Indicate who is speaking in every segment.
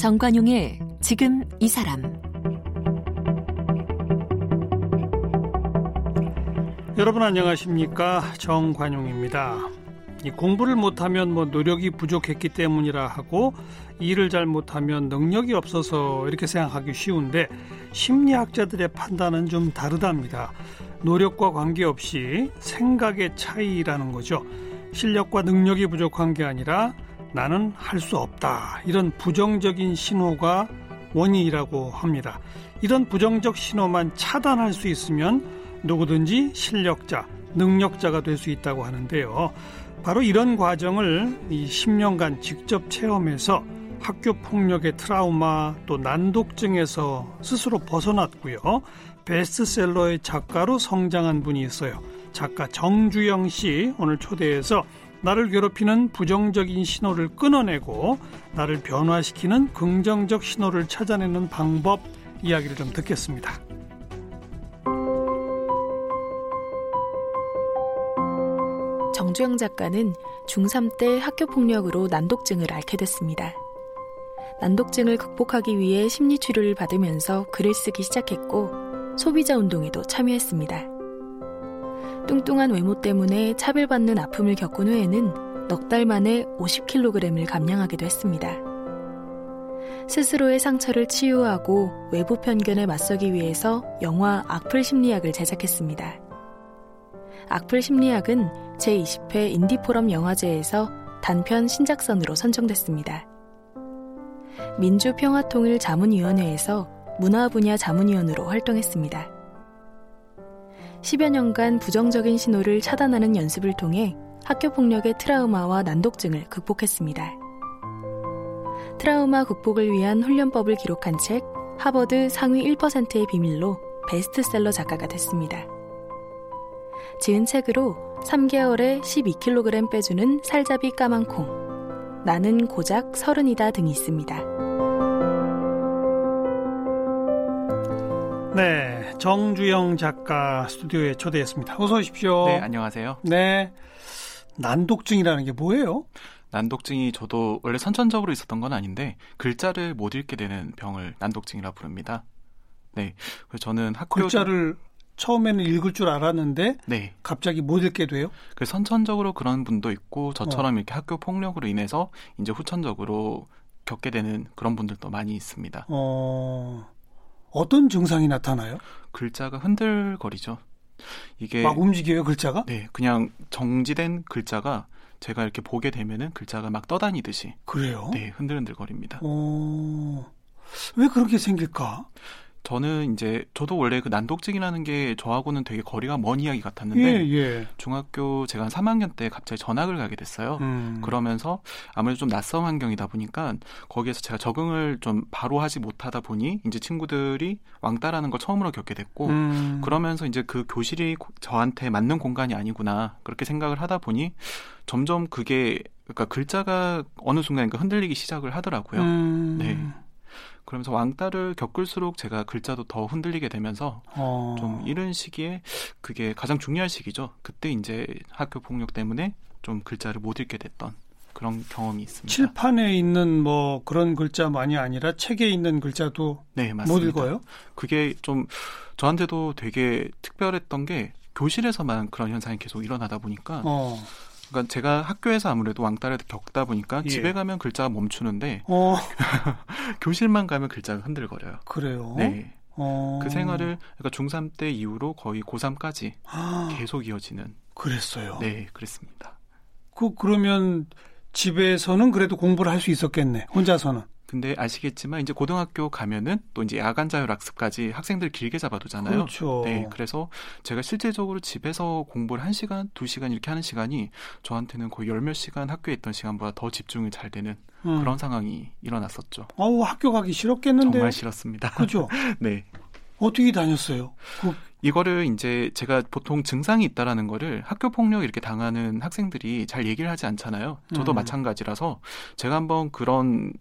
Speaker 1: 정관용의 지금 이 사람
Speaker 2: 여러분 안녕하십니까 정관용입니다. 공부를 못하면 뭐 노력이 부족했기 때문이라 하고 일을 잘 못하면 능력이 없어서 이렇게 생각하기 쉬운데 심리학자들의 판단은 좀 다르답니다. 노력과 관계없이 생각의 차이라는 거죠. 실력과 능력이 부족한 게 아니라 나는 할 수 없다. 이런 부정적인 신호가 원인이라고 합니다. 이런 부정적 신호만 차단할 수 있으면 누구든지 실력자, 능력자가 될 수 있다고 하는데요. 바로 이런 과정을 이 10년간 직접 체험해서 학교 폭력의 트라우마 또 난독증에서 스스로 벗어났고요. 베스트셀러의 작가로 성장한 분이 있어요. 작가 정주영 씨 오늘 초대해서 나를 괴롭히는 부정적인 신호를 끊어내고 나를 변화시키는 긍정적 신호를 찾아내는 방법 이야기를 좀 듣겠습니다.
Speaker 3: 정주영 작가는 중3 때 학교 폭력으로 난독증을 앓게 됐습니다. 난독증을 극복하기 위해 심리치료를 받으면서 글을 쓰기 시작했고 소비자 운동에도 참여했습니다. 뚱뚱한 외모 때문에 차별받는 아픔을 겪은 후에는 넉 달 만에 50kg을 감량하기도 했습니다. 스스로의 상처를 치유하고 외부 편견에 맞서기 위해서 영화 악플 심리학을 제작했습니다. 악플 심리학은 제20회 인디포럼 영화제에서 단편 신작선으로 선정됐습니다. 민주평화통일 자문위원회에서 문화 분야 자문위원으로 활동했습니다. 10여 년간 부정적인 신호를 차단하는 연습을 통해 학교 폭력의 트라우마와 난독증을 극복했습니다. 트라우마 극복을 위한 훈련법을 기록한 책 하버드 상위 1%의 비밀로 베스트셀러 작가가 됐습니다. 지은 책으로 3개월에 12kg 빼주는 살잡이 까만 콩, 나는 고작 서른이다 등이 있습니다.
Speaker 2: 네, 정주영 작가 스튜디오에 초대했습니다. 어서 오십시오.
Speaker 4: 네, 안녕하세요.
Speaker 2: 네. 난독증이라는 게 뭐예요?
Speaker 4: 난독증이 저도 원래 선천적으로 있었던 건 아닌데 글자를 못 읽게 되는 병을 난독증이라 부릅니다. 네. 그래서 저는 학교
Speaker 2: 글자를 처음에는 읽을 줄 알았는데 네. 갑자기 못 읽게 돼요?
Speaker 4: 그 선천적으로 그런 분도 있고 저처럼 어. 이렇게 학교 폭력으로 인해서 이제 후천적으로 겪게 되는 그런 분들도 많이 있습니다.
Speaker 2: 어. 어떤 증상이 나타나요?
Speaker 4: 글자가 흔들거리죠.
Speaker 2: 이게 막 움직여요 글자가?
Speaker 4: 네, 그냥 정지된 글자가 제가 이렇게 보게 되면은 글자가 막 떠다니듯이
Speaker 2: 그래요?
Speaker 4: 네, 흔들흔들거립니다.
Speaker 2: 어... 왜 그렇게 생길까?
Speaker 4: 저는 이제 저도 원래 그 난독증이라는 게 저하고는 되게 거리가 먼 이야기 같았는데
Speaker 2: 예, 예.
Speaker 4: 중학교 제가 한 3학년 때 갑자기 전학을 가게 됐어요. 음. 그러면서 아무래도 좀 낯선 환경이다 보니까 거기에서 제가 적응을 좀 바로 하지 못하다 보니 이제 친구들이 왕따라는 걸 처음으로 겪게 됐고 음. 그러면서 이제 그 교실이 저한테 맞는 공간이 아니구나 그렇게 생각을 하다 보니 점점 그게 그러니까 글자가 어느 순간인가 흔들리기 시작을 하더라고요. 음. 네. 그러면서 왕따를 겪을수록 제가 글자도 더 흔들리게 되면서 어. 좀 이런 시기에 그게 가장 중요한 시기죠. 그때 이제 학교 폭력 때문에 좀 글자를 못 읽게 됐던 그런 경험이 있습니다.
Speaker 2: 칠판에 있는 뭐 그런 글자만이 아니라 책에 있는 글자도 네, 못 읽어요?
Speaker 4: 그게 좀 저한테도 되게 특별했던 게 교실에서만 그런 현상이 계속 일어나다 보니까 어. 그러니까 제가 학교에서 아무래도 왕따를 겪다 보니까 예. 집에 가면 글자가 멈추는데 어. 교실만 가면 글자가 흔들거려요.
Speaker 2: 그래요?
Speaker 4: 네. 어. 그 생활을 그러니까 중3 때 이후로 거의 고3까지 아. 계속 이어지는.
Speaker 2: 그랬어요.
Speaker 4: 네, 그랬습니다.
Speaker 2: 그 그러면 집에서는 그래도 공부를 할 수 있었겠네. 혼자서는.
Speaker 4: 근데 아시겠지만 이제 고등학교 가면은 또 이제 야간 자율 학습까지 학생들 길게 잡아두잖아요.
Speaker 2: 그렇죠.
Speaker 4: 네, 그래서 제가 실제적으로 집에서 공부를 한 시간, 두 시간 이렇게 하는 시간이 저한테는 거의 열 몇 시간 학교에 있던 시간보다 더 집중이 잘 되는 음. 그런 상황이 일어났었죠.
Speaker 2: 어우 학교 가기 싫었겠는데.
Speaker 4: 정말 싫었습니다.
Speaker 2: 그죠?
Speaker 4: 네.
Speaker 2: 어떻게 다녔어요? 그...
Speaker 4: 이거를 이제 제가 보통 증상이 있다라는 거를 학교 폭력 이렇게 당하는 학생들이 잘 얘기를 하지 않잖아요. 저도 음. 마찬가지라서 제가 한번 그런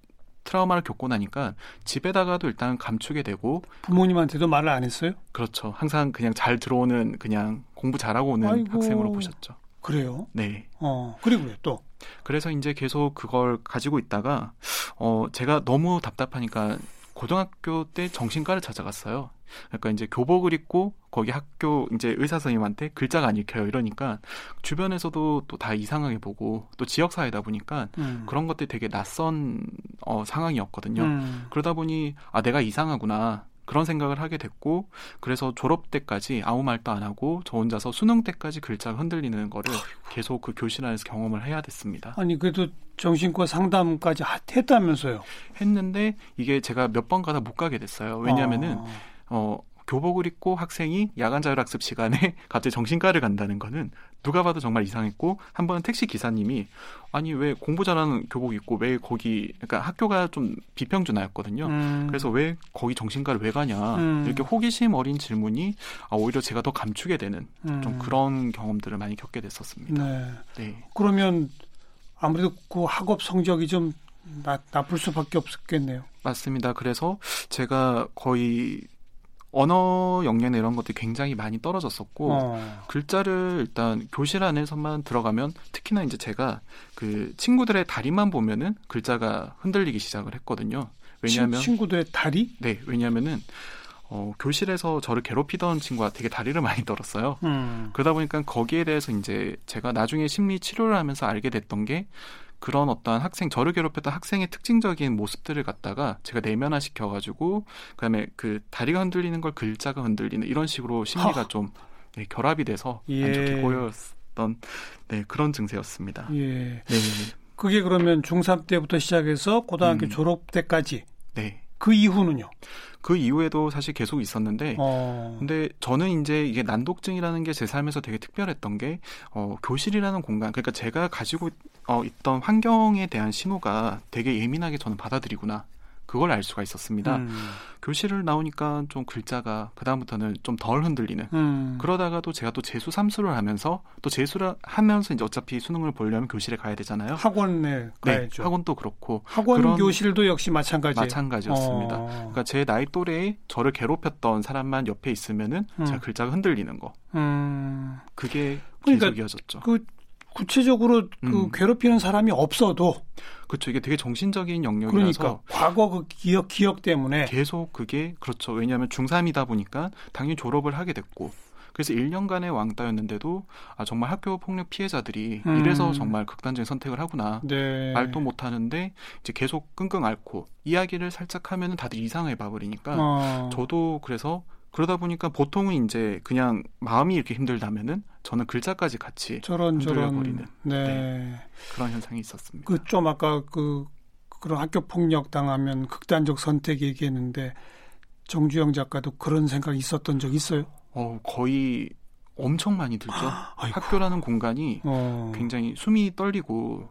Speaker 4: 트라우마를 겪고 나니까 집에다가도 일단 감추게 되고
Speaker 2: 부모님한테도 말을 안 했어요?
Speaker 4: 그렇죠. 항상 그냥 잘 들어오는 그냥 공부 잘하고 오는 아이고, 학생으로 보셨죠.
Speaker 2: 그래요?
Speaker 4: 네.
Speaker 2: 어 그리고요 또
Speaker 4: 그래서 이제 계속 그걸 가지고 있다가 어 제가 너무 답답하니까 고등학교 때 정신과를 찾아갔어요. 그러니까 이제 교복을 입고 거기 학교 이제 의사 선생님한테 글자가 안 읽혀요 이러니까 주변에서도 또 다 이상하게 보고 또 지역 사회다 보니까 음. 그런 것들이 되게 낯선 어, 상황이었거든요. 음. 그러다 보니 아 내가 이상하구나 그런 생각을 하게 됐고 그래서 졸업 때까지 아무 말도 안 하고 저 혼자서 수능 때까지 글자가 흔들리는 거를 계속 그 교실 안에서 경험을 해야 됐습니다.
Speaker 2: 아니 그래도 정신과 상담까지 했다면서요?
Speaker 4: 했는데 이게 제가 몇 번 가다 못 가게 됐어요. 왜냐하면은 아. 어 교복을 입고 학생이 야간 자율학습 시간에 갑자기 정신과를 간다는 거는 누가 봐도 정말 이상했고 한 번은 택시 기사님이 아니 왜 공부 잘하는 교복 입고 왜 거기 그러니까 학교가 좀 비평준화였거든요. 음. 그래서 왜 거기 정신과를 왜 가냐 음. 이렇게 호기심 어린 질문이 아, 오히려 제가 더 감추게 되는 음. 좀 그런 경험들을 많이 겪게 됐었습니다. 네.
Speaker 2: 네. 그러면 아무래도 그 학업 성적이 좀 나, 나쁠 수밖에 없었겠네요.
Speaker 4: 맞습니다. 그래서 제가 거의 언어 역량 이런 것들이 굉장히 많이 떨어졌었고 어. 글자를 일단 교실 안에서만 들어가면 특히나 이제 제가 그 친구들의 다리만 보면은 글자가 흔들리기 시작을 했거든요.
Speaker 2: 왜냐하면 친구들의 다리?
Speaker 4: 네, 왜냐하면은 어, 교실에서 저를 괴롭히던 친구가 되게 다리를 많이 떨었어요. 음. 그러다 보니까 거기에 대해서 이제 제가 나중에 심리 치료를 하면서 알게 됐던 게 그런 어떤 학생 저를 괴롭혔던 학생의 특징적인 모습들을 갖다가 제가 내면화 시켜가지고 그다음에 그 다리가 흔들리는 걸 글자가 흔들리는 이런 식으로 심리가 좀 네, 결합이 돼서 예. 안 좋게 보였던 네, 그런 증세였습니다. 예. 네.
Speaker 2: 그게 그러면 중3 때부터 시작해서 고등학교 음. 졸업 때까지. 네. 그 이후는요?
Speaker 4: 그 이후에도 사실 계속 있었는데, 어. 근데 저는 이제 이게 난독증이라는 게 제 삶에서 되게 특별했던 게, 어, 교실이라는 공간, 그러니까 제가 가지고 어, 있던 환경에 대한 신호가 되게 예민하게 저는 받아들이구나. 그걸 알 수가 있었습니다. 음. 교실을 나오니까 좀 글자가 그다음부터는 좀 덜 흔들리는. 음. 그러다가도 제가 또 재수 삼수를 하면서 또 재수를 하면서 이제 어차피 수능을 보려면 교실에 가야 되잖아요.
Speaker 2: 학원에 네, 가야죠.
Speaker 4: 학원도 그렇고
Speaker 2: 학원 교실도 역시 마찬가지.
Speaker 4: 마찬가지였습니다. 어. 그러니까 제 나이 또래에 저를 괴롭혔던 사람만 옆에 있으면은 음. 제가 글자가 흔들리는 거. 음. 그게 그러니까 계속 이어졌죠.
Speaker 2: 그 구체적으로 그 음. 괴롭히는 사람이 없어도
Speaker 4: 그렇죠. 이게 되게 정신적인 영역이라서
Speaker 2: 그러니까 과거 그 기억 기억 때문에
Speaker 4: 계속 그게 그렇죠. 왜냐하면 중3이다 보니까 당연히 졸업을 하게 됐고 그래서 1년간의 왕따였는데도 아 정말 학교 폭력 피해자들이 음. 이래서 정말 극단적인 선택을 하구나. 네. 말도 못 하는데 이제 계속 끙끙 앓고 이야기를 살짝 하면은 다들 이상해 봐버리니까 어. 저도 그래서 그러다 보니까 보통은 이제 그냥 마음이 이렇게 힘들다면은 저는 글자까지 같이 저런 저런 버리는 네. 네. 그런 현상이 있었습니다.
Speaker 2: 그 좀 아까 그 그런 학교 폭력 당하면 극단적 선택 얘기했는데 정주영 작가도 그런 생각 있었던 적 있어요?
Speaker 4: 어 거의 엄청 많이 들죠. 학교라는 공간이 어. 굉장히 숨이 떨리고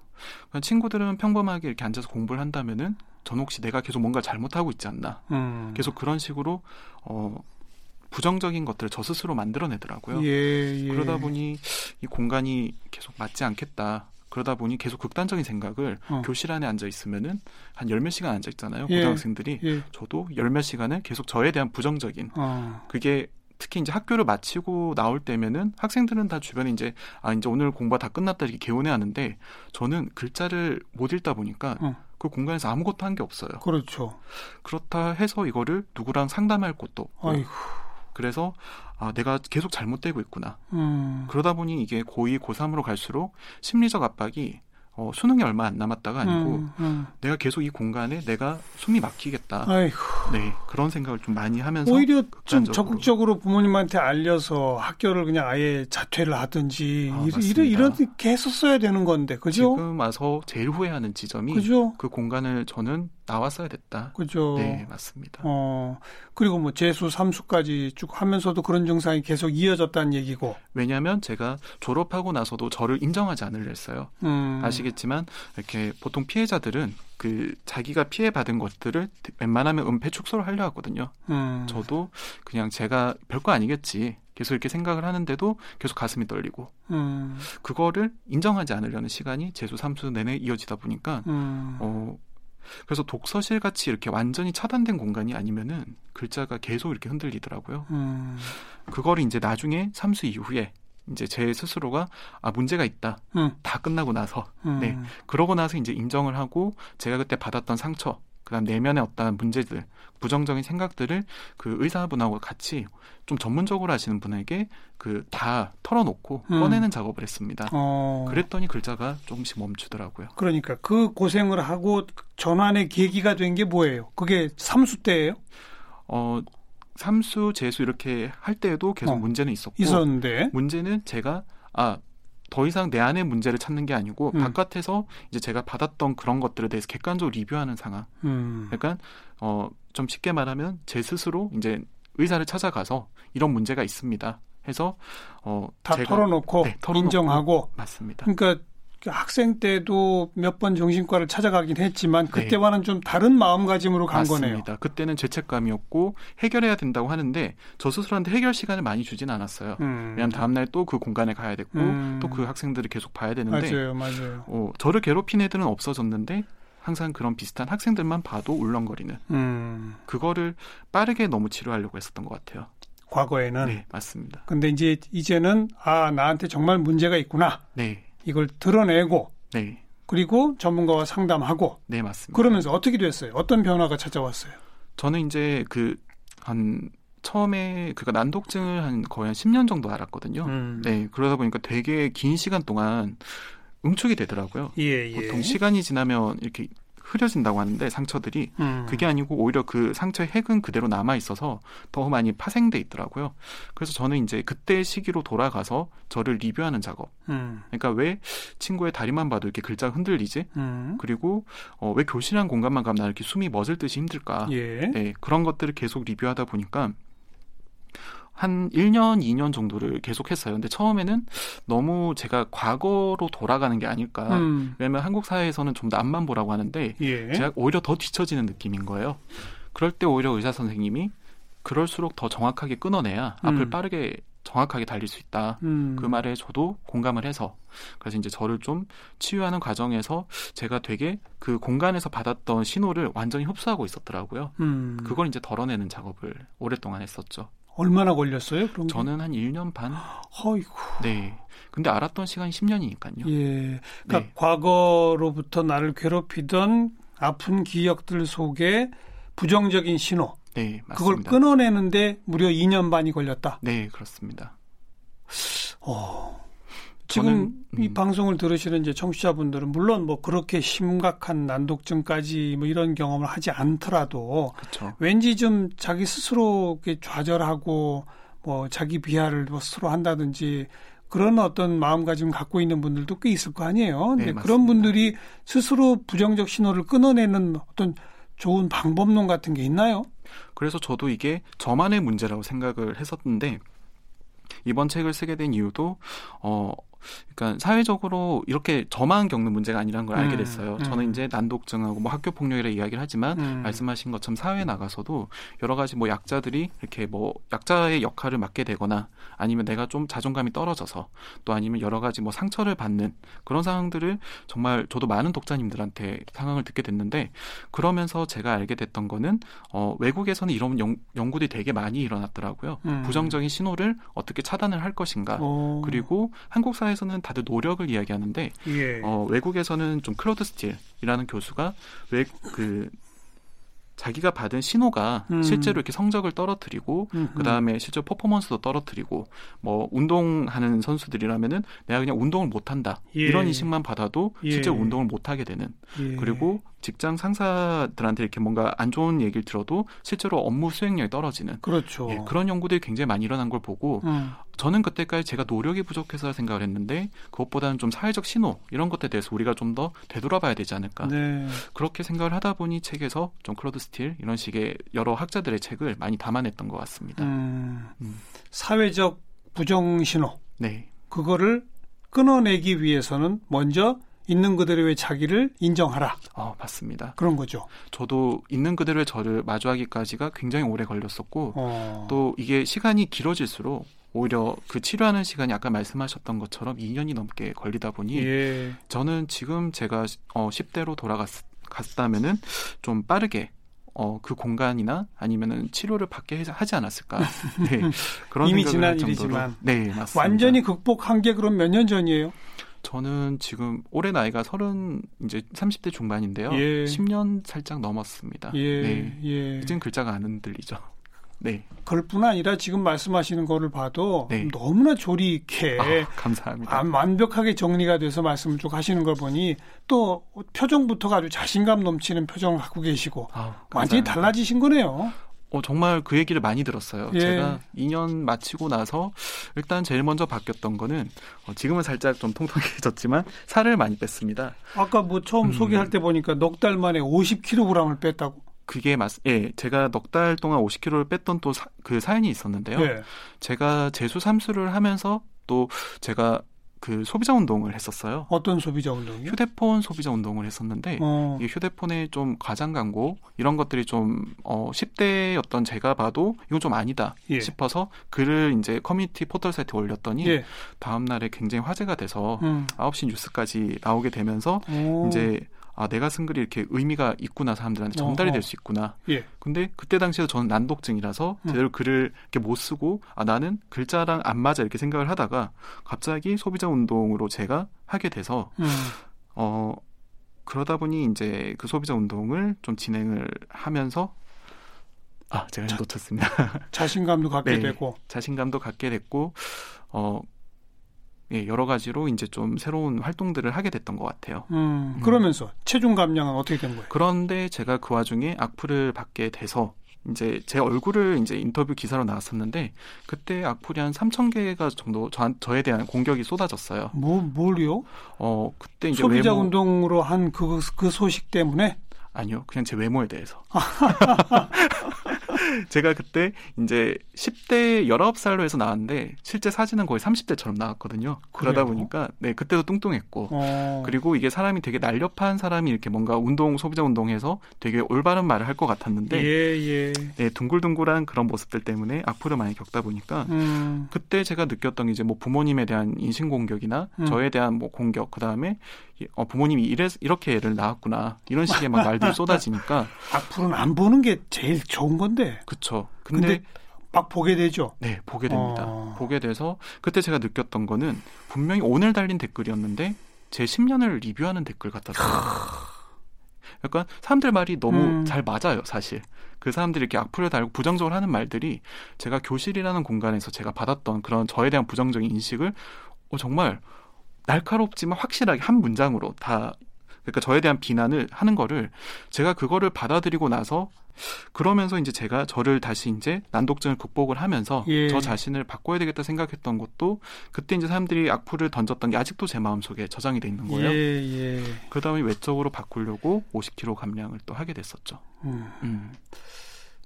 Speaker 4: 그러니까 친구들은 평범하게 이렇게 앉아서 공부를 한다면은 전 혹시 내가 계속 뭔가 잘못하고 있지 않나. 음. 계속 그런 식으로 어 부정적인 것들을 저 스스로 만들어내더라고요. 예, 예. 그러다 보니 이 공간이 계속 맞지 않겠다. 그러다 보니 계속 극단적인 생각을 어. 교실 안에 앉아 있으면은 한 열 몇 시간 앉아 있잖아요. 예, 고등학생들이. 예. 저도 열 몇 시간을 계속 저에 대한 부정적인 어. 그게 특히 이제 학교를 마치고 나올 때면은 학생들은 다 주변에 이제 아 이제 오늘 공부가 다 끝났다 이렇게 개운해 하는데 저는 글자를 못 읽다 보니까 어. 그 공간에서 아무것도 한 게 없어요.
Speaker 2: 그렇죠.
Speaker 4: 그렇다 해서 이거를 누구랑 상담할 곳도 없고 아이고. 그래서 아, 내가 계속 잘못되고 있구나. 음. 그러다 보니 이게 고2, 고3으로 갈수록 심리적 압박이 어, 수능이 얼마 안 남았다가 아니고 음, 음. 내가 계속 이 공간에 내가 숨이 막히겠다. 아이고. 네 그런 생각을 좀 많이 하면서
Speaker 2: 오히려. 좀 적극적으로 부모님한테 알려서 학교를 그냥 아예 자퇴를 하든지 아, 이런 이렇게 했었어야 되는 건데 그죠?
Speaker 4: 지금 와서 제일 후회하는 지점이 그죠? 그 공간을 저는 나왔어야 됐다.
Speaker 2: 그죠.
Speaker 4: 네, 맞습니다.
Speaker 2: 어, 그리고 뭐 재수, 삼수까지 쭉 하면서도 그런 증상이 계속 이어졌다는 얘기고.
Speaker 4: 왜냐하면 제가 졸업하고 나서도 저를 인정하지 않으려 했어요. 음. 아시겠지만 이렇게 보통 피해자들은 그 자기가 피해 받은 것들을 웬만하면 은폐 축소를 하려 하거든요. 음. 저도 그냥 제가 별거 아니겠지. 계속 이렇게 생각을 하는데도 계속 가슴이 떨리고 음. 그거를 인정하지 않으려는 시간이 재수 삼수 내내 이어지다 보니까 음. 어 그래서 독서실 같이 이렇게 완전히 차단된 공간이 아니면은 글자가 계속 이렇게 흔들리더라고요. 음. 그거를 이제 나중에 삼수 이후에 이제 제 스스로가 아 문제가 있다.
Speaker 2: 음.
Speaker 4: 다 끝나고 나서
Speaker 2: 음.
Speaker 4: 네 그러고 나서 이제 인정을 하고 제가 그때 받았던 상처 그다음 내면의 어떤 문제들 부정적인 생각들을 그 의사분하고 같이 좀 전문적으로 하시는 분에게 그 다 털어놓고
Speaker 2: 음.
Speaker 4: 꺼내는 작업을 했습니다.
Speaker 2: 어.
Speaker 4: 그랬더니 글자가 조금씩 멈추더라고요.
Speaker 2: 그러니까 그 고생을 하고 전환의 계기가 된 게 뭐예요? 그게 삼수 때예요?
Speaker 4: 어 삼수 재수 이렇게 할 때에도 계속
Speaker 2: 어.
Speaker 4: 문제는 있었고
Speaker 2: 있었는데.
Speaker 4: 문제는 제가 아 더 이상 내 안에 문제를 찾는 게 아니고
Speaker 2: 음.
Speaker 4: 바깥에서 이제 제가 받았던 그런 것들에 대해서 객관적으로 리뷰하는 상황.
Speaker 2: 음.
Speaker 4: 약간 어 좀 쉽게 말하면 제 스스로 이제 의사를 찾아가서 이런 문제가 있습니다. 해서
Speaker 2: 어다
Speaker 4: 제가-
Speaker 2: 털어놓고
Speaker 4: 네, 털어놓고
Speaker 2: 인정하고
Speaker 4: 맞습니다.
Speaker 2: 그러니까 그 학생 때도 몇 번 정신과를 찾아가긴 했지만
Speaker 4: 네.
Speaker 2: 그때와는 좀 다른 마음가짐으로 간 거네요.
Speaker 4: 맞습니다. 그때는 죄책감이었고 해결해야 된다고 하는데 저 스스로한테 해결 시간을 많이 주진 않았어요.
Speaker 2: 음.
Speaker 4: 왜냐하면 다음날 또 그 공간에 가야 됐고
Speaker 2: 음.
Speaker 4: 또그 학생들을 계속 봐야 되는데
Speaker 2: 맞아요, 맞아요.
Speaker 4: 어, 저를 괴롭힌 애들은 없어졌는데 항상 그런 비슷한 학생들만 봐도 울렁거리는
Speaker 2: 음.
Speaker 4: 그거를 빠르게 너무 치료하려고 했었던 것 같아요.
Speaker 2: 과거에는.
Speaker 4: 네, 맞습니다.
Speaker 2: 근데 이제 이제는 아 나한테 정말 문제가 있구나
Speaker 4: 네,
Speaker 2: 이걸 드러내고
Speaker 4: 네,
Speaker 2: 그리고 전문가와 상담하고
Speaker 4: 네 맞습니다.
Speaker 2: 그러면서 어떻게 됐어요? 어떤 변화가 찾아왔어요?
Speaker 4: 저는 이제 그 한 처음에 그가 난독증을 한 거의 한 10년 정도 알았거든요.
Speaker 2: 음.
Speaker 4: 네, 그러다 보니까 되게 긴 시간 동안 응축이 되더라고요.
Speaker 2: 예, 예.
Speaker 4: 보통 시간이 지나면 이렇게 흐려진다고 하는데 상처들이
Speaker 2: 음.
Speaker 4: 그게 아니고 오히려 그 상처의 핵은 그대로 남아 있어서 더 많이 파생돼 있더라고요. 그래서 저는 이제 그때 시기로 돌아가서 저를 리뷰하는 작업.
Speaker 2: 음.
Speaker 4: 그러니까 왜 친구의 다리만 봐도 이렇게 글자가 흔들리지?
Speaker 2: 음.
Speaker 4: 그리고 어, 왜 교실이란 공간만 가면 나 이렇게 숨이 멎을 듯이 힘들까?
Speaker 2: 예.
Speaker 4: 네, 그런 것들을 계속 리뷰하다 보니까 한 1년, 2년 정도를 계속 했어요. 근데 처음에는 너무 제가 과거로 돌아가는 게 아닐까.
Speaker 2: 음.
Speaker 4: 왜냐면 한국 사회에서는 좀더 앞만 보라고 하는데
Speaker 2: 예.
Speaker 4: 제가 오히려 더 뒤처지는 느낌인 거예요. 그럴 때 오히려 의사 선생님이 그럴수록 더 정확하게 끊어내야 앞을
Speaker 2: 음.
Speaker 4: 빠르게 정확하게 달릴 수 있다.
Speaker 2: 음.
Speaker 4: 그 말에 저도 공감을 해서 그래서 이제 저를 좀 치유하는 과정에서 제가 되게 그 공간에서 받았던 신호를 완전히 흡수하고 있었더라고요.
Speaker 2: 음.
Speaker 4: 그걸 이제 덜어내는 작업을 오랫동안 했었죠.
Speaker 2: 얼마나 걸렸어요? 그럼
Speaker 4: 저는 한 1년 반?
Speaker 2: 어이구.
Speaker 4: 네. 근데 알았던 시간이 10년이니까요.
Speaker 2: 예. 그러니까
Speaker 4: 네.
Speaker 2: 과거로부터 나를 괴롭히던 아픈 기억들 속에 부정적인 신호
Speaker 4: 네,
Speaker 2: 그걸
Speaker 4: 맞습니다.
Speaker 2: 끊어내는데 무려 2년 반이 걸렸다.
Speaker 4: 네, 그렇습니다.
Speaker 2: 어. 지금
Speaker 4: 저는,
Speaker 2: 이
Speaker 4: 음.
Speaker 2: 방송을 들으시는 이제 청취자분들은 물론 뭐 그렇게 심각한 난독증까지 뭐 이런 경험을 하지 않더라도
Speaker 4: 그렇죠.
Speaker 2: 왠지 좀 자기 스스로 좌절하고 뭐 자기 비하를 뭐 스스로 한다든지 그런 어떤 마음가짐 갖고 있는 분들도 꽤 있을 거 아니에요.
Speaker 4: 네,
Speaker 2: 그런. 분들이 스스로 부정적 신호를 끊어내는 어떤 좋은 방법론 같은 게 있나요?
Speaker 4: 그래서 저도 이게 저만의 문제라고 생각을 했었는데 이번 책을 쓰게 된 이유도 어 그러니까 사회적으로 이렇게 저만 겪는 문제가 아니라는 걸 알게
Speaker 2: 음,
Speaker 4: 됐어요.
Speaker 2: 음.
Speaker 4: 저는 이제 난독증하고 뭐 학교 폭력이라 이야기를 하지만
Speaker 2: 음.
Speaker 4: 말씀하신 것처럼 사회에 나가서도 여러 가지 뭐 약자들이 이렇게 뭐 약자의 역할을 맡게 되거나 아니면 내가 좀 자존감이 떨어져서 또 아니면 여러 가지 뭐 상처를 받는 그런 상황들을 정말 저도 많은 독자님들한테 상황을 듣게 됐는데 그러면서 제가 알게 됐던 거는 어 외국에서는 이런 연, 연구들이 되게 많이 일어났더라고요.
Speaker 2: 음.
Speaker 4: 부정적인 신호를 어떻게 차단을 할 것인가.
Speaker 2: 어,
Speaker 4: 그리고 한국 사회 에서는 다들 노력을 이야기하는데
Speaker 2: 예.
Speaker 4: 어, 외국에서는 좀 클로드 스틸이라는 교수가 왜그 자기가 받은 신호가
Speaker 2: 음.
Speaker 4: 실제로 이렇게 성적을 떨어뜨리고. 그 다음에 실제 퍼포먼스도 떨어뜨리고 뭐 운동하는 선수들이라면은 내가 그냥 운동을 못한다
Speaker 2: 예.
Speaker 4: 이런 인식만 받아도
Speaker 2: 예.
Speaker 4: 실제 로 운동을 못하게 되는
Speaker 2: 예.
Speaker 4: 그리고 직장 상사들한테 이렇게 뭔가 안 좋은 얘기를 들어도 실제로 업무 수행력이 떨어지는
Speaker 2: 그렇죠.
Speaker 4: 예, 그런 연구들이 굉장히 많이 일어난 걸 보고
Speaker 2: 음.
Speaker 4: 저는 그때까지 제가 노력이 부족해서 생각을 했는데 그것보다는 좀 사회적 신호 이런 것에 대해서 우리가 좀 더 되돌아봐야 되지 않을까
Speaker 2: 네.
Speaker 4: 그렇게 생각을 하다 보니 책에서 좀 클로드 스틸 이런 식의 여러 학자들의 책을 많이 담아냈던 것 같습니다.
Speaker 2: 음.
Speaker 4: 음.
Speaker 2: 사회적 부정 신호
Speaker 4: 네,
Speaker 2: 그거를 끊어내기 위해서는 먼저 있는 그대로의 자기를 인정하라
Speaker 4: 어, 맞습니다.
Speaker 2: 그런 거죠.
Speaker 4: 저도 있는 그대로의 저를 마주하기까지가 굉장히 오래 걸렸었고
Speaker 2: 어.
Speaker 4: 또 이게 시간이 길어질수록 오히려 그 치료하는 시간이 아까 말씀하셨던 것처럼 2년이 넘게 걸리다 보니
Speaker 2: 예.
Speaker 4: 저는 지금 제가 어 10대로 돌아갔다면은 좀 빠르게 어, 그 공간이나 아니면은 치료를 받게 하지 않았을까. 네.
Speaker 2: 그런 이미 지난 일이지만.
Speaker 4: 네, 맞습니다.
Speaker 2: 완전히 극복한 게 그럼 몇 년 전이에요?
Speaker 4: 저는 지금 올해 나이가 서른 이제 30대 중반인데요. 예. 10년 살짝 넘었습니다. 예. 네. 예. 이젠 글자가 안 흔들리죠. 네.
Speaker 2: 그럴뿐 아니라 지금 말씀하시는 거를 봐도 네. 너무나 조리 있게
Speaker 4: 아, 감사합니다. 아,
Speaker 2: 완벽하게 정리가 돼서 말씀을 쭉 하시는 걸 보니 또 표정부터가 아주 자신감 넘치는 표정을 갖고 계시고 아, 완전히 달라지신 거네요.
Speaker 4: 어, 정말 그 얘기를 많이 들었어요. 예. 제가 2년 마치고 나서 일단 제일 먼저 바뀌었던 거는 어, 지금은 살짝 좀 통통해졌지만 살을 많이 뺐습니다.
Speaker 2: 아까 뭐 처음 음. 소개할 때 보니까 넉 달 만에 50kg을 뺐다고.
Speaker 4: 그게 맞, 예, 제가 넉 달 동안 50kg를 뺐던 또 그 사연이 있었는데요. 예. 제가 재수 삼수를 하면서 또 제가 그 소비자 운동을 했었어요.
Speaker 2: 어떤 소비자 운동이요?
Speaker 4: 휴대폰 소비자 운동을 했었는데 어. 이 휴대폰에 좀 과장 광고 이런 것들이 좀 어, 10대였던 제가 봐도 이건 좀 아니다 예. 싶어서 글을 이제 커뮤니티 포털 사이트에 올렸더니 예. 다음 날에 굉장히 화제가 돼서 음. 9시 뉴스까지 나오게 되면서 오. 이제 아 내가 쓴 글이 이렇게 의미가 있구나 사람들한테 전달이 될 수 있구나. 예. 근데 그때 당시에 저는 난독증이라서 음. 제대로 글을 이렇게 못 쓰고 아 나는 글자랑 안 맞아 이렇게 생각을 하다가 갑자기 소비자 운동으로 제가 하게 돼서 음. 어 그러다 보니 이제 그 소비자 운동을 좀 진행을 하면서 아 제가 놓쳤습니다.
Speaker 2: 자신감도 갖게 네, 되고
Speaker 4: 자신감도 갖게 됐고 어 예, 여러 가지로 이제 좀 새로운 활동들을 하게 됐던 것 같아요.
Speaker 2: 음, 음. 그러면서 음. 체중 감량은 어떻게 된 거예요?
Speaker 4: 그런데 제가 그 와중에 악플을 받게 돼서 이제 제 얼굴을 이제 인터뷰 기사로 나왔었는데 그때 악플이 한 3천 개가 정도 저, 저에 대한 공격이 쏟아졌어요.
Speaker 2: 뭐 뭘요?
Speaker 4: 어 그때 이제
Speaker 2: 소비자 외모... 운동으로 한그그 소식 때문에
Speaker 4: 아니요, 그냥 제 외모에 대해서. 제가 그때 이제 10대 19살로 해서 나왔는데 실제 사진은 거의 30대처럼 나왔거든요. 그러다 보니까 네, 그때도 뚱뚱했고 어. 그리고 이게 사람이 되게 날렵한 사람이 이렇게 뭔가 운동 소비자 운동해서 되게 올바른 말을 할 것 같았는데 예, 예. 네, 둥글둥글한 그런 모습들 때문에 악플을 많이 겪다 보니까 음. 그때 제가 느꼈던 게 이제 뭐 부모님에 대한 인신 공격이나 음. 저에 대한 뭐 공격 그다음에 어, 부모님이 이래 이렇게 애를 낳았구나 이런 식의 막 말들이 쏟아지니까
Speaker 2: 악플은 안 보는 게 제일 좋은 건데.
Speaker 4: 그렇죠.
Speaker 2: 근데, 근데 막 보게 되죠.
Speaker 4: 네, 보게 됩니다. 어... 보게 돼서 그때 제가 느꼈던 거는 분명히 오늘 달린 댓글이었는데 제 10년을 리뷰하는 댓글 같았어요. 약간 사람들 말이 너무 음. 잘 맞아요, 사실. 그 사람들이 이렇게 악플을 달고 부정적으로 하는 말들이 제가 교실이라는 공간에서 제가 받았던 그런 저에 대한 부정적인 인식을 어, 정말 날카롭지만 확실하게 한 문장으로 다 그러니까 저에 대한 비난을 하는 거를 제가 그거를 받아들이고 나서 그러면서 이제 제가 저를 다시 이제 난독증을 극복을 하면서 예. 저 자신을 바꿔야 되겠다 생각했던 것도 그때 이제 사람들이 악플을 던졌던 게 아직도 제 마음속에 저장이 돼 있는 거예요. 예, 예. 그다음에 외적으로 바꾸려고 50kg 감량을 또 하게 됐었죠. 음. 음.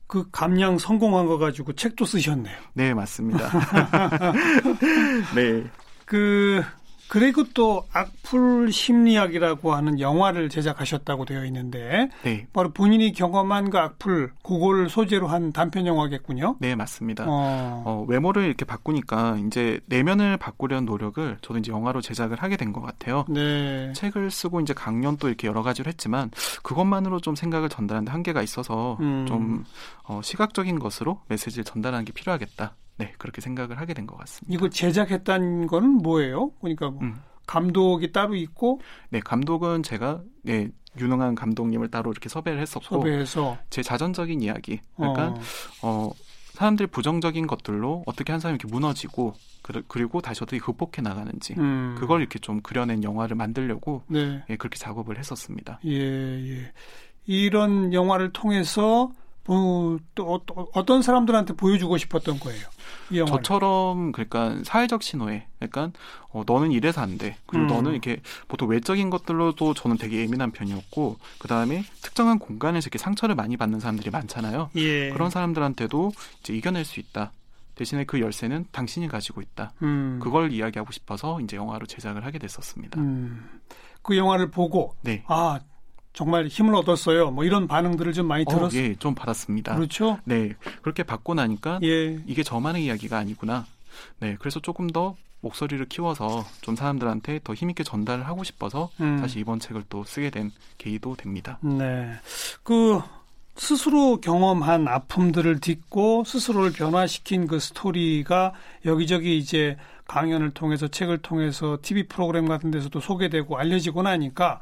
Speaker 2: 그 감량 성공한 거 가지고 책도 쓰셨네요.
Speaker 4: 네, 맞습니다. 네.
Speaker 2: 그 그리고 또 악플 심리학이라고 하는 영화를 제작하셨다고 되어 있는데 네. 바로 본인이 경험한 그 악플 그걸 소재로 한 단편 영화겠군요.
Speaker 4: 네 맞습니다. 어. 어, 외모를 이렇게 바꾸니까 이제 내면을 바꾸려는 노력을 저도 이제 영화로 제작을 하게 된 것 같아요. 네. 책을 쓰고 이제 강연 또 이렇게 여러 가지를 했지만 그것만으로 좀 생각을 전달하는데 한계가 있어서 음. 좀 어, 시각적인 것으로 메시지를 전달하는 게 필요하겠다. 네, 그렇게 생각을 하게 된 것 같습니다.
Speaker 2: 이거 제작했다는 건 뭐예요? 그러니까 뭐 음. 감독이 따로 있고
Speaker 4: 네, 감독은 제가 네, 유능한 감독님을 따로 이렇게 섭외를 했었고
Speaker 2: 섭외해서
Speaker 4: 제 자전적인 이야기 그러니까 어, 어 사람들 부정적인 것들로 어떻게 한 사람이 이렇게 무너지고 그리고 다시 어떻게 극복해 나가는지 음. 그걸 이렇게 좀 그려낸 영화를 만들려고 네. 예, 그렇게 작업을 했었습니다.
Speaker 2: 예, 예. 이런 영화를 통해서 어, 또, 또 어떤 사람들한테 보여주고 싶었던 거예요.
Speaker 4: 저처럼 그러니까 사회적 신호에 그러니까 어, 너는 이래서 안 돼. 그리고 음. 너는 이렇게 보통 외적인 것들로도 저는 되게 예민한 편이었고 그 다음에 특정한 공간에서 이렇게 상처를 많이 받는 사람들이 많잖아요. 예. 그런 사람들한테도 이제 이겨낼 수 있다. 대신에 그 열쇠는 당신이 가지고 있다. 음. 그걸 이야기하고 싶어서 이제 영화로 제작을 하게 됐었습니다. 음.
Speaker 2: 그 영화를 보고 네. 아 정말 힘을 얻었어요. 뭐 이런 반응들을 좀 많이 어, 들었어요.
Speaker 4: 예, 좀 받았습니다.
Speaker 2: 그렇죠.
Speaker 4: 네, 그렇게 받고 나니까 예. 이게 저만의 이야기가 아니구나. 네, 그래서 조금 더 목소리를 키워서 좀 사람들한테 더 힘있게 전달을 하고 싶어서 음. 다시 이번 책을 또 쓰게 된 계기도 됩니다.
Speaker 2: 네, 그 스스로 경험한 아픔들을 딛고 스스로를 변화시킨 그 스토리가 여기저기 이제 강연을 통해서 책을 통해서 TV 프로그램 같은 데서도 소개되고 알려지고 나니까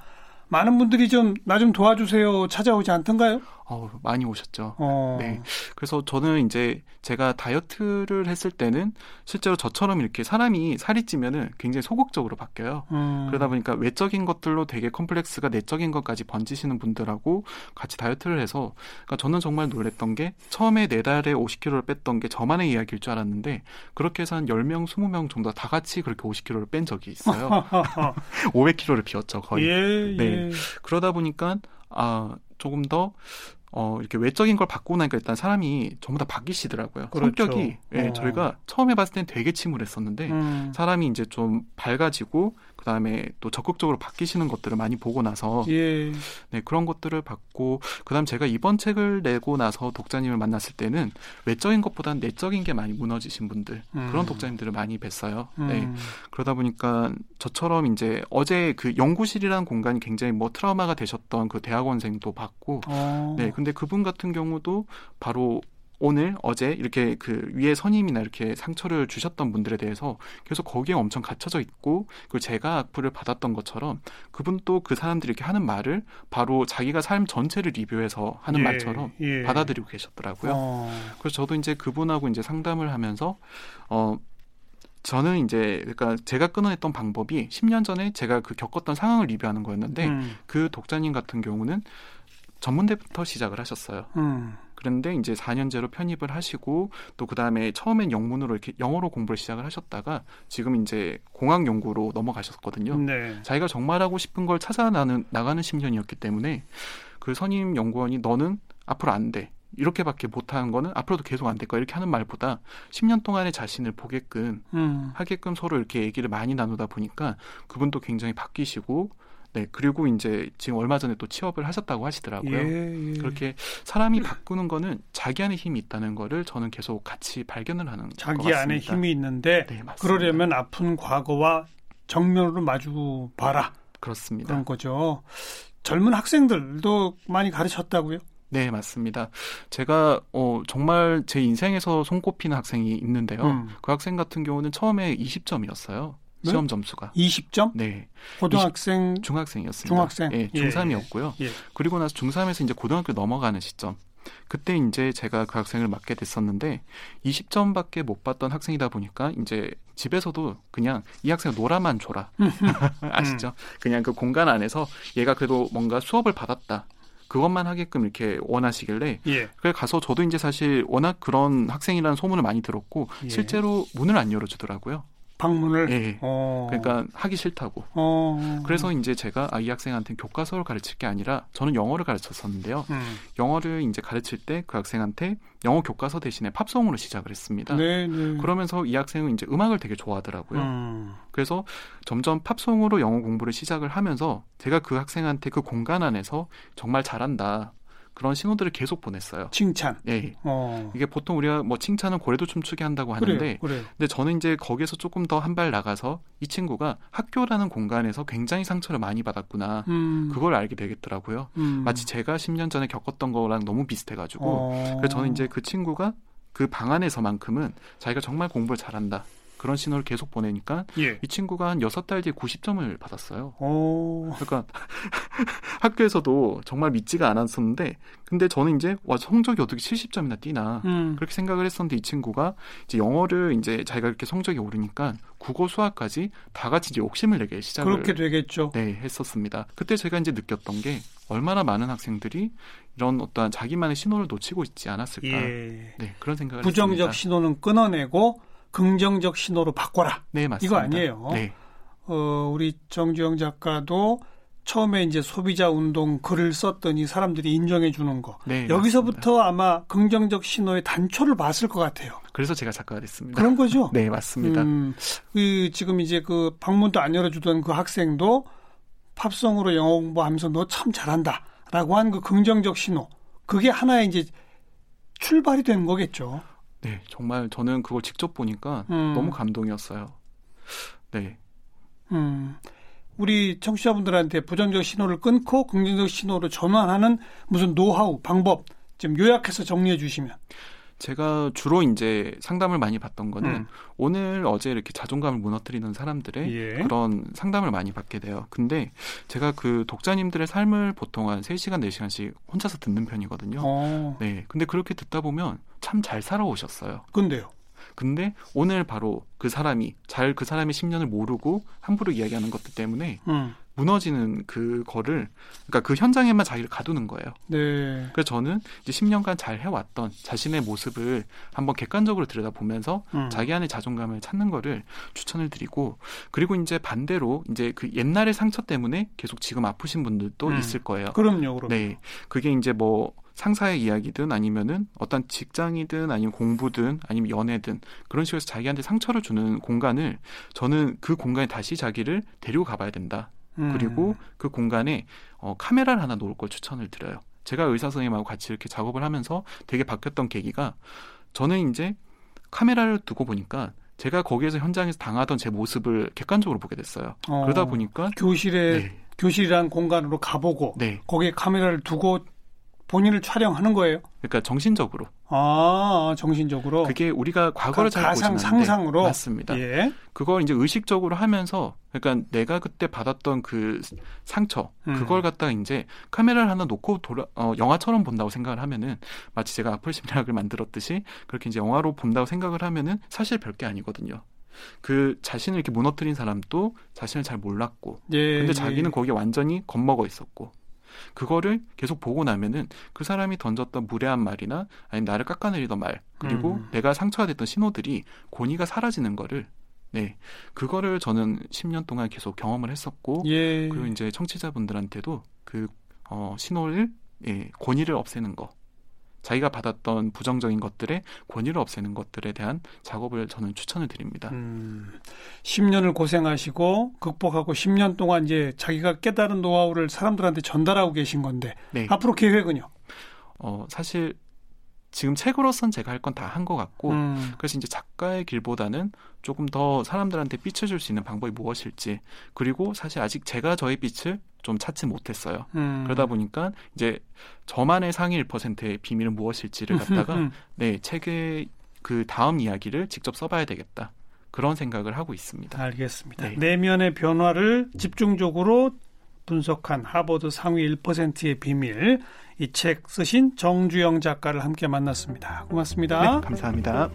Speaker 2: 많은 분들이 좀나좀 도와주세요 찾아오지 않던가요?
Speaker 4: 어, 많이 오셨죠. 어. 네. 그래서 저는 이제 제가 다이어트를 했을 때는 실제로 저처럼 이렇게 사람이 살이 찌면은 굉장히 소극적으로 바뀌어요. 음. 그러다 보니까 외적인 것들로 되게 컴플렉스가 내적인 것까지 번지시는 분들하고 같이 다이어트를 해서 그러니까 저는 정말 놀랬던 게 처음에 네 달에 50kg를 뺐던 게 저만의 이야기일 줄 알았는데 그렇게 해서 한 10명, 20명 정도 다 같이 그렇게 50kg를 뺀 적이 있어요. 500kg를 비웠죠, 거의.
Speaker 2: 예,
Speaker 4: 네.
Speaker 2: 예.
Speaker 4: 그러다 보니까 아, 조금 더 어, 이렇게 외적인 걸 바꾸고 나니까 일단 사람이 전부 다 바뀌시더라고요. 그렇죠. 성격이. 예, 어. 저희가 처음에 봤을 땐 되게 침울했었는데, 음. 사람이 이제 좀 밝아지고, 그 다음에 또 적극적으로 바뀌시는 것들을 많이 보고 나서
Speaker 2: 예.
Speaker 4: 네 그런 것들을 받고 그다음 제가 이번 책을 내고 나서 독자님을 만났을 때는 외적인 것보다는 내적인 게 많이 무너지신 분들 음. 그런 독자님들을 많이 뵀어요. 네. 음. 네 그러다 보니까 저처럼 이제 어제 그 연구실이라는 공간이 굉장히 뭐 트라우마가 되셨던 그 대학원생도 봤고 어. 네 근데 그분 같은 경우도 바로 오늘 어제 이렇게 그 위에 선임이나 이렇게 상처를 주셨던 분들에 대해서 계속 거기에 엄청 갇혀져 있고 그 제가 악플을 받았던 것처럼 그분도 그 사람들이 이렇게 하는 말을 바로 자기가 삶 전체를 리뷰해서 하는 예, 말처럼 예. 받아들이고 계셨더라고요. 어. 그래서 저도 이제 그분하고 이제 상담을 하면서 어 저는 이제 그러니까 제가 끊어냈던 방법이 10년 전에 제가 그 겪었던 상황을 리뷰하는 거였는데 음. 그 독자님 같은 경우는 전문대부터 시작을 하셨어요. 음. 그런데 이제 4년제로 편입을 하시고 또 그다음에 처음엔 영문으로 이렇게 영어로 공부를 시작을 하셨다가 지금 이제 공학 연구로 넘어가셨거든요.
Speaker 2: 네.
Speaker 4: 자기가 정말 하고 싶은 걸 찾아 나는 나가는 10년이었기 때문에 그 선임 연구원이 너는 앞으로 안 돼. 이렇게밖에 못하는 거는 앞으로도 계속 안 될 거야 이렇게 하는 말보다 10년 동안의 자신을 보게끔 음. 하게끔 서로 이렇게 얘기를 많이 나누다 보니까 그분도 굉장히 바뀌시고 네, 그리고 이제 지금 얼마 전에 또 취업을 하셨다고 하시더라고요. 예, 예. 그렇게 사람이 바꾸는 거는 자기 안에 힘이 있다는 거를 저는 계속 같이 발견을 하는
Speaker 2: 자기 안에 힘이 있는데 네, 그러려면 아픈 과거와 정면으로 마주 봐라.
Speaker 4: 그렇습니다.
Speaker 2: 그런 거죠. 젊은 학생들도 많이 가르쳤다고요?
Speaker 4: 네, 맞습니다. 제가 어 정말 제 인생에서 손꼽히는 학생이 있는데요. 음. 그 학생 같은 경우는 처음에 20점이었어요. 네? 시험 점수가
Speaker 2: 20점?
Speaker 4: 네.
Speaker 2: 고등학생
Speaker 4: 20, 중학생이었습니다.
Speaker 2: 중학생.
Speaker 4: 예, 중3이었고요. 예. 그리고 나서 중3에서 이제 고등학교 넘어가는 시점. 그때 이제 제가 그 학생을 맡게 됐었는데 20점밖에 못 받던 학생이다 보니까 이제 집에서도 그냥 이 학생 놀아만 줘라. 아시죠? 그냥 그 공간 안에서 얘가 그래도 뭔가 수업을 받았다. 그것만 하게끔 이렇게 원하시길래 예. 그래 가서 저도 이제 사실 워낙 그런 학생이라는 소문을 많이 들었고 예. 실제로 문을 안 열어주더라고요.
Speaker 2: 방문을.
Speaker 4: 예. 어. 그러니까 하기 싫다고. 어. 그래서 이제 제가 아, 이 학생한테 교과서를 가르칠 게 아니라 저는 영어를 가르쳤었는데요. 음. 영어를 이제 가르칠 때 그 학생한테 영어 교과서 대신에 팝송으로 시작을 했습니다.
Speaker 2: 네, 네.
Speaker 4: 그러면서 이 학생은 이제 음악을 되게 좋아하더라고요. 음. 그래서 점점 팝송으로 영어 공부를 시작을 하면서 제가 그 학생한테 그 공간 안에서 정말 잘한다. 그런 신호들을 계속 보냈어요.
Speaker 2: 칭찬.
Speaker 4: 네. 어. 이게 보통 우리가 뭐 칭찬은 고래도 춤추게 한다고 하는데, 그래요, 그래요. 근데 저는 이제 거기에서 조금 더 한 발 나가서 이 친구가 학교라는 공간에서 굉장히 상처를 많이 받았구나. 음. 그걸 알게 되겠더라고요. 음. 마치 제가 10년 전에 겪었던 거랑 너무 비슷해가지고, 어. 그래서 저는 이제 그 친구가 그 방 안에서만큼은 자기가 정말 공부를 잘한다. 그런 신호를 계속 보내니까 예. 이 친구가 한 여섯 달 뒤에 90점을 받았어요. 오. 그러니까 학교에서도 정말 믿지가 않았었는데 근데 저는 이제 와 성적이 어떻게 70점이나 뛰나 음. 그렇게 생각을 했었는데 이 친구가 이제 영어를 이제 자기가 이렇게 성적이 오르니까 국어 수학까지 다 같이 이제 욕심을 내게 시작을
Speaker 2: 그렇게 되겠죠.
Speaker 4: 네, 했었습니다. 그때 제가 이제 느꼈던 게 얼마나 많은 학생들이 이런 어떠한 자기만의 신호를 놓치고 있지 않았을까. 예. 네, 그런 생각을
Speaker 2: 부정적
Speaker 4: 했습니다.
Speaker 2: 신호는 끊어내고 긍정적 신호로 바꿔라.
Speaker 4: 네, 맞습니다.
Speaker 2: 이거 아니에요.
Speaker 4: 네.
Speaker 2: 어, 우리 정주영 작가도 처음에 이제 소비자 운동 글을 썼더니 사람들이 인정해 주는 거. 네, 여기서부터 맞습니다. 아마 긍정적 신호의 단초를 봤을 것 같아요.
Speaker 4: 그래서 제가 작가가 됐습니다.
Speaker 2: 그런 거죠?
Speaker 4: 네, 맞습니다. 음,
Speaker 2: 그 지금 이제 그 방문도 안 열어주던 그 학생도 팝송으로 영어 공부하면서 너 참 잘한다 라고 한 그 긍정적 신호. 그게 하나의 이제 출발이 된 거겠죠.
Speaker 4: 네, 정말 저는 그걸 직접 보니까 음. 너무 감동이었어요. 네.
Speaker 2: 음. 우리 청취자분들한테 부정적 신호를 끊고 긍정적 신호로 전환하는 무슨 노하우, 방법 좀 요약해서 정리해 주시면.
Speaker 4: 제가 주로 이제 상담을 많이 받던 거는 음. 오늘 어제 이렇게 자존감을 무너뜨리는 사람들의 예. 그런 상담을 많이 받게 돼요. 근데 제가 그 독자님들의 삶을 보통 한 3시간, 4시간씩 혼자서 듣는 편이거든요. 어. 네. 근데 그렇게 듣다 보면 참 잘 살아오셨어요.
Speaker 2: 근데요?
Speaker 4: 근데 오늘 바로 그 사람이 잘 그 사람의 10년을 모르고 함부로 이야기하는 것들 때문에 음. 무너지는 그거를 그러니까 그 현장에만 자기를 가두는 거예요. 네. 그래서 저는 이제 10년간 잘 해왔던 자신의 모습을 한번 객관적으로 들여다보면서 음. 자기 안의 자존감을 찾는 거를 추천을 드리고 그리고 이제 반대로 이제 그 옛날의 상처 때문에 계속 지금 아프신 분들도 음. 있을 거예요.
Speaker 2: 그럼요, 그럼.
Speaker 4: 네. 그게 이제 뭐 상사의 이야기든 아니면은 어떤 직장이든 아니면 공부든 아니면 연애든 그런 식으로 해서 자기한테 상처를 주는 공간을 저는 그 공간에 다시 자기를 데리고 가봐야 된다. 음. 그리고 그 공간에 어, 카메라를 하나 놓을 걸 추천을 드려요. 제가 의사 선생님하고 같이 이렇게 작업을 하면서 되게 바뀌었던 계기가 저는 이제 카메라를 두고 보니까 제가 거기에서 현장에서 당하던 제 모습을 객관적으로 보게 됐어요. 어, 그러다 보니까
Speaker 2: 교실에 네. 교실이란 공간으로 가보고 네. 거기에 카메라를 두고 본인을 촬영하는 거예요.
Speaker 4: 그러니까 정신적으로.
Speaker 2: 아, 정신적으로.
Speaker 4: 그게 우리가 과거를 잘 가상
Speaker 2: 상상으로
Speaker 4: 맞습니다. 예. 그걸 이제 의식적으로 하면서 그러니까 내가 그때 받았던 그 상처 음. 그걸 갖다가 이제 카메라를 하나 놓고 돌아 어, 영화처럼 본다고 생각을 하면은 마치 제가 아플 심리학을 만들었듯이 그렇게 이제 영화로 본다고 생각을 하면은 사실 별게 아니거든요. 그 자신을 이렇게 무너뜨린 사람도 자신을 잘 몰랐고 예, 근데 자기는 예. 거기에 완전히 겁먹어 있었고 그거를 계속 보고 나면은 그 사람이 던졌던 무례한 말이나 아니면 나를 깎아내리던 말 그리고 음. 내가 상처가 됐던 신호들이 권위가 사라지는 거를 네 그거를 저는 10년 동안 계속 경험을 했었고 예. 그리고 이제 청취자분들한테도 그 어, 신호를 예, 권위를 없애는 거 자기가 받았던 부정적인 것들의 권위를 없애는 것들에 대한 작업을 저는 추천을 드립니다. 음,
Speaker 2: 10년을 고생하시고 극복하고 10년 동안 이제 자기가 깨달은 노하우를 사람들한테 전달하고 계신 건데 네. 앞으로 계획은요?
Speaker 4: 어, 사실 지금 책으로선 제가 할 건 다 한 것 같고 음. 그래서 이제 작가의 길보다는 조금 더 사람들한테 빛을 줄수 있는 방법이 무엇일지 그리고 사실 아직 제가 저의 빛을 좀 찾지 못했어요. 음. 그러다 보니까 이제 저만의 상위 1%의 비밀은 무엇일지를 갖다가 네 책의 그 다음 이야기를 직접 써봐야 되겠다. 그런 생각을 하고 있습니다.
Speaker 2: 알겠습니다. 네. 내면의 변화를 집중적으로 분석한 하버드 상위 1%의 비밀 이 책 쓰신 정주영 작가를 함께 만났습니다. 고맙습니다.
Speaker 4: 네, 감사합니다.